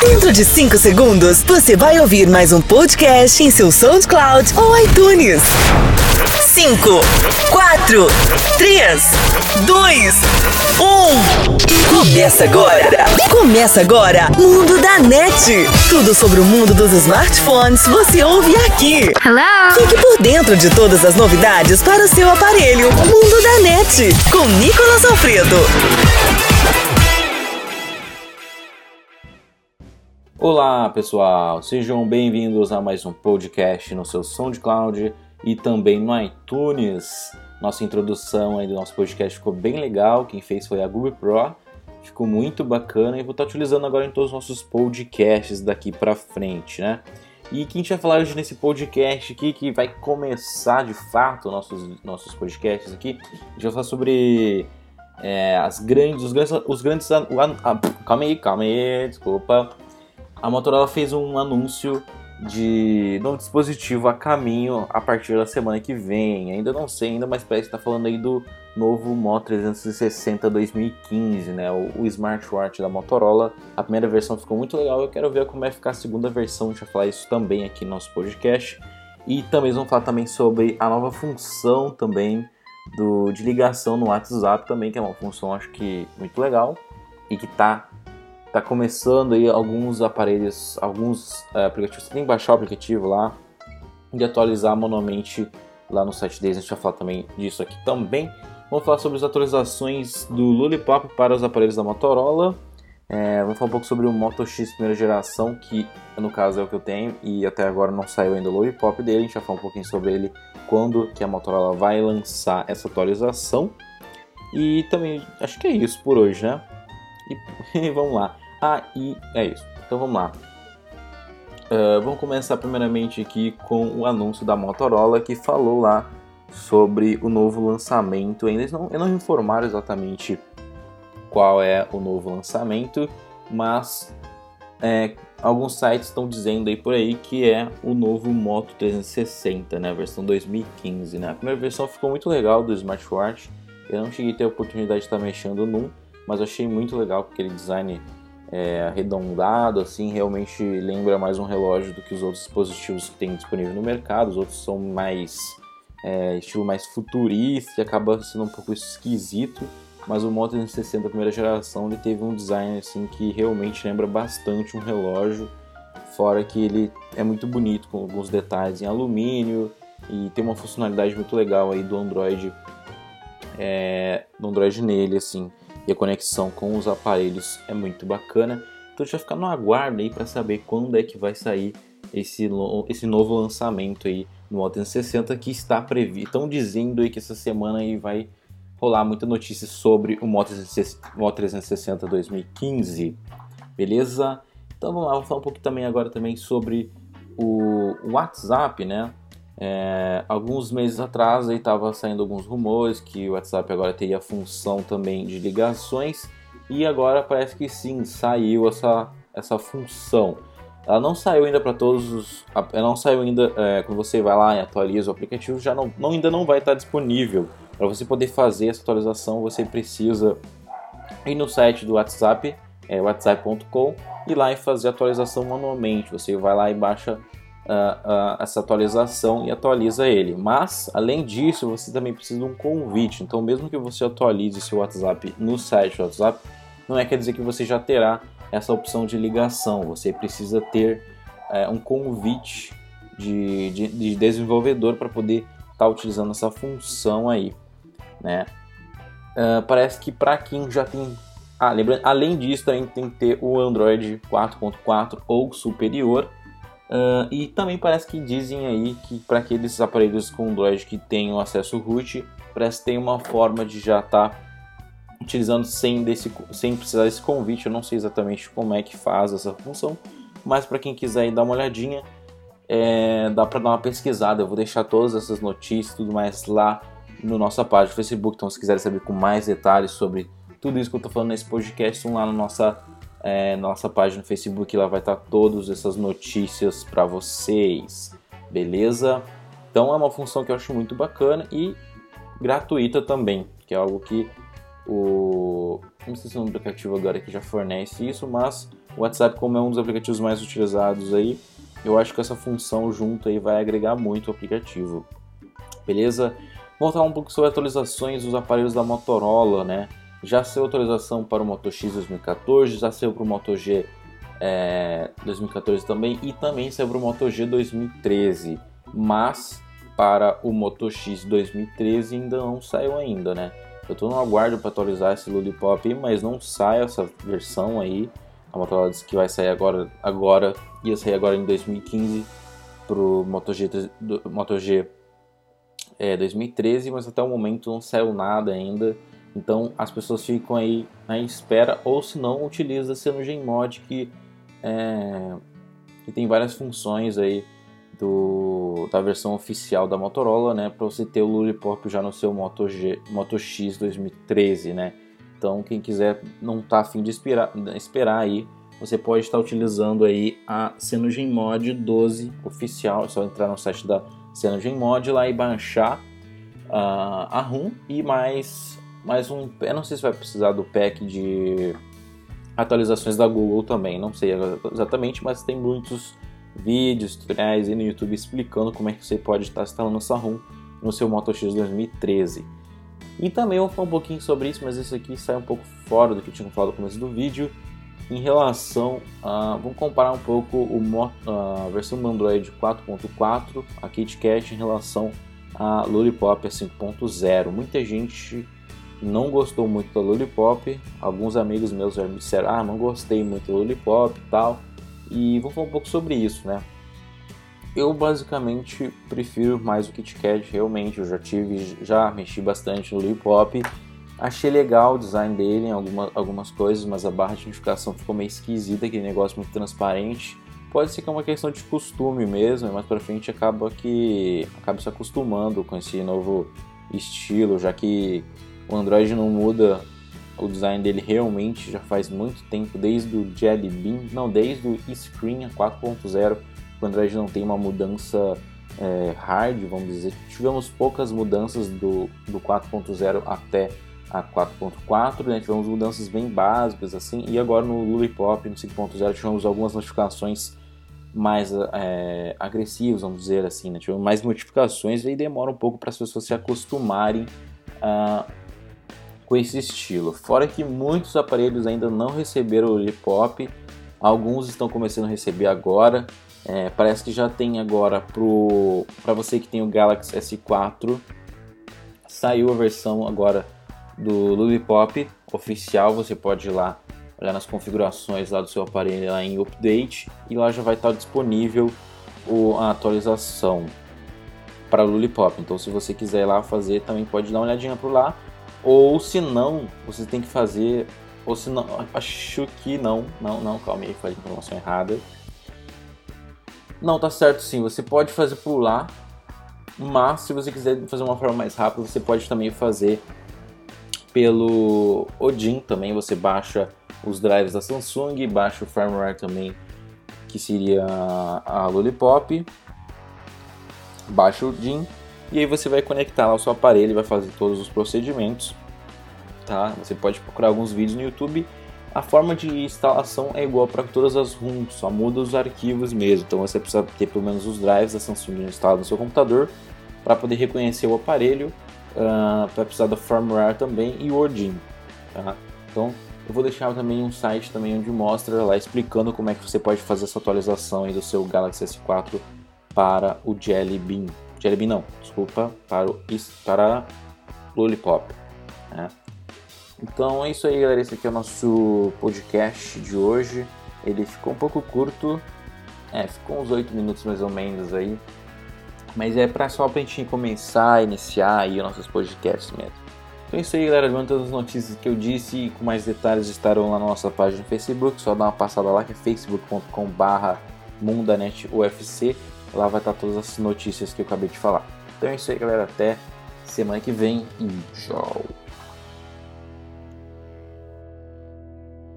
Dentro de 5 segundos, você vai ouvir mais um podcast em seu SoundCloud ou iTunes. 5, 4, 3, 2, 1. Começa agora! Começa agora! Mundo da NET! Tudo sobre o mundo dos smartphones você ouve aqui. Hello! Fique por dentro de todas as novidades para o seu aparelho. Mundo da NET, com Nicolas Alfredo. Olá pessoal, sejam bem-vindos a mais um podcast no seu SoundCloud e também no iTunes. Nossa introdução aí do nosso podcast ficou bem legal, quem fez foi a Google Pro, ficou muito bacana e vou estar utilizando agora em todos os nossos podcasts daqui para frente, né? E quem a gente vai falar hoje nesse podcast aqui, que vai começar de fato nossos, nossos podcasts aqui, a gente vai falar sobre é, as grandes, os grandes, os grandes, calma aí, calma aí, desculpa, a Motorola fez um anúncio de novo dispositivo a caminho a partir da semana que vem. Ainda não sei ainda, mas parece que está falando aí do novo Moto 360 2015, né? O, o, smartwatch da Motorola. A primeira versão ficou muito legal. Eu quero ver como vai ficar a segunda versão. A falar isso também aqui no nosso podcast. E também vamos falar também sobre a nova função também do, de ligação no WhatsApp também, que é uma função acho que muito legal e que está tá começando aí alguns aparelhos, alguns é, aplicativos, você tem que baixar o aplicativo lá e atualizar manualmente lá no site deles, a gente vai falar também disso aqui também. Vamos falar sobre as atualizações do Lollipop para os aparelhos da Motorola. É, vamos falar um pouco sobre o Moto X primeira geração, que no caso é o que eu tenho e até agora não saiu ainda o Lollipop dele. A gente vai falar um pouquinho sobre ele quando que a Motorola vai lançar essa atualização. E também acho que é isso por hoje, né? E vamos lá. Ah, e é isso. Então vamos lá. Uh, vamos começar primeiramente aqui com o anúncio da Motorola que falou lá sobre o novo lançamento. Eles não, não informaram exatamente qual é o novo lançamento, mas é, alguns sites estão dizendo aí por aí que é o novo Moto 360, né, a versão 2015. Né? A primeira versão ficou muito legal do smartwatch. Eu não cheguei a ter a oportunidade de estar mexendo num, mas achei muito legal porque aquele design é, arredondado, assim, realmente lembra mais um relógio do que os outros dispositivos que tem disponível no mercado. Os outros são mais é, estilo mais futurista acaba sendo um pouco esquisito. Mas o Moto 360 primeira geração ele teve um design assim que realmente lembra bastante um relógio, fora que ele é muito bonito com alguns detalhes em alumínio e tem uma funcionalidade muito legal aí do Android, é, do Android nele assim a conexão com os aparelhos é muito bacana. Então vai ficar no aguardo aí para saber quando é que vai sair esse, esse novo lançamento aí no Moto 360 que está previsto. Estão dizendo aí que essa semana aí vai rolar muita notícia sobre o Moto 360 2015. Beleza? Então vamos lá, vou falar um pouco também agora também sobre o WhatsApp, né? É, alguns meses atrás estava saindo alguns rumores que o WhatsApp agora teria a função também de ligações e agora parece que sim saiu essa, essa função. Ela não saiu ainda para todos os, ela não saiu ainda é, quando você vai lá e atualiza o aplicativo já não, não ainda não vai estar disponível para você poder fazer essa atualização. Você precisa ir no site do WhatsApp, é, whatsapp.com e lá e fazer a atualização manualmente. Você vai lá e baixa uh, essa atualização e atualiza ele. Mas, além disso, você também precisa de um convite. Então, mesmo que você atualize seu WhatsApp no site do WhatsApp, não é quer dizer que você já terá essa opção de ligação. Você precisa ter uh, um convite de, de, de desenvolvedor para poder estar tá utilizando essa função aí, né? Uh, parece que para quem já tem ah, lembrando, além disso, também tem que ter o Android 4.4 ou superior Uh, e também parece que dizem aí que para aqueles aparelhos com Android que tenham acesso root, parece que tem uma forma de já estar tá utilizando sem, desse, sem precisar desse convite. Eu não sei exatamente como é que faz essa função, mas para quem quiser dar uma olhadinha, é, dá para dar uma pesquisada. Eu vou deixar todas essas notícias e tudo mais lá no nossa página do Facebook. Então, se quiserem saber com mais detalhes sobre tudo isso que eu estou falando nesse podcast, estão lá na nossa é, nossa página no Facebook, lá vai estar todas essas notícias para vocês, beleza? Então é uma função que eu acho muito bacana e gratuita também, que é algo que o não sei se é um aplicativo agora que já fornece isso, mas O WhatsApp, como é um dos aplicativos mais utilizados aí, eu acho que essa função junto aí vai agregar muito o aplicativo. Beleza? Vamos falar um pouco sobre atualizações dos aparelhos da Motorola, né? Já saiu atualização para o Moto X 2014, já saiu para o Moto G é, 2014 também e também saiu para o Moto G 2013. Mas para o Moto X 2013 ainda não saiu ainda, né? Eu estou no aguardo para atualizar esse Lollipop, mas não sai essa versão aí. A Motorola disse que vai sair agora, agora ia sair agora em 2015 para o Moto G, Moto G é, 2013, mas até o momento não saiu nada ainda. Então as pessoas ficam aí na espera, ou se não, utiliza CyanogenMod que, é, que tem várias funções aí do, da versão oficial da Motorola, né, para você ter o Lollipop já no seu Moto, G, Moto X 2013, né. Então quem quiser não tá afim de esperar, esperar aí, você pode estar utilizando aí a CyanogenMod 12 oficial, é só entrar no site da CyanogenMod lá e baixar uh, a ROM e mais mais um, eu não sei se vai precisar do pack de atualizações da Google também, não sei exatamente, mas tem muitos vídeos, tutoriais aí no YouTube explicando como é que você pode estar instalando essa ROM no seu Moto X 2013. E também eu vou falar um pouquinho sobre isso, mas isso aqui sai um pouco fora do que eu tinha falado no começo do vídeo. Em relação a. Vamos comparar um pouco o, a versão do Android 4.4, a KitKat, em relação a Lollipop 5.0. Muita gente não gostou muito da Lollipop. Alguns amigos meus já me disseram: Ah, não gostei muito do Lollipop e tal. E vou falar um pouco sobre isso, né? Eu basicamente prefiro mais o KitKat, realmente. Eu já tive, já mexi bastante no Lollipop. Achei legal o design dele em alguma, algumas coisas, mas a barra de notificação ficou meio esquisita, aquele negócio muito transparente. Pode ser que é uma questão de costume mesmo, mas para frente acaba que acaba se acostumando com esse novo estilo, já que o Android não muda o design dele realmente já faz muito tempo, desde o Jelly Bean, não, desde o eScreen 4.0, o Android não tem uma mudança é, hard, vamos dizer. Tivemos poucas mudanças do, do 4.0 até a 4.4, né? tivemos mudanças bem básicas assim, e agora no Lollipop, no 5.0, tivemos algumas notificações mais é, agressivas, vamos dizer assim, né? tivemos mais notificações e demora um pouco para as pessoas se acostumarem a com esse estilo. Fora que muitos aparelhos ainda não receberam o Lollipop, alguns estão começando a receber agora. É, parece que já tem agora para você que tem o Galaxy S4, saiu a versão agora do Lollipop oficial. Você pode ir lá olhar nas configurações lá do seu aparelho lá em Update e lá já vai estar disponível o, a atualização para Lollipop. Então, se você quiser ir lá fazer, também pode dar uma olhadinha por lá. Ou se não, você tem que fazer. Ou se não. Acho que não. Não, não, calma aí, a informação errada. Não, tá certo sim. Você pode fazer lá. Mas se você quiser fazer uma forma mais rápida, você pode também fazer pelo Odin também. Você baixa os drives da Samsung, baixa o firmware também, que seria a Lollipop. Baixa o Odin e aí você vai conectar lá o seu aparelho e vai fazer todos os procedimentos. Tá? Você pode procurar alguns vídeos no YouTube. A forma de instalação é igual para todas as ROMs, só muda os arquivos mesmo. Então você precisa ter pelo menos os drives da Samsung instalados no seu computador para poder reconhecer o aparelho. Uh, vai precisar da firmware também e o Odin. Tá? Então eu vou deixar também um site também onde mostra lá explicando como é que você pode fazer essa atualização do seu Galaxy S4 para o Jelly Bean. Jelly não, desculpa, para o para Lollipop. Né? Então é isso aí, galera. Esse aqui é o nosso podcast de hoje. Ele ficou um pouco curto, é, ficou uns 8 minutos mais ou menos aí. Mas é pra, só pra gente começar, iniciar aí os nossos podcasts mesmo. Então é isso aí, galera. Lembrando todas as notícias que eu disse com mais detalhes estarão lá na nossa página no Facebook. Só dá uma passada lá que é facebook.com/barra mundanetufc. Lá vai estar todas as notícias que eu acabei de falar. Então é isso aí, galera. Até semana que vem e tchau.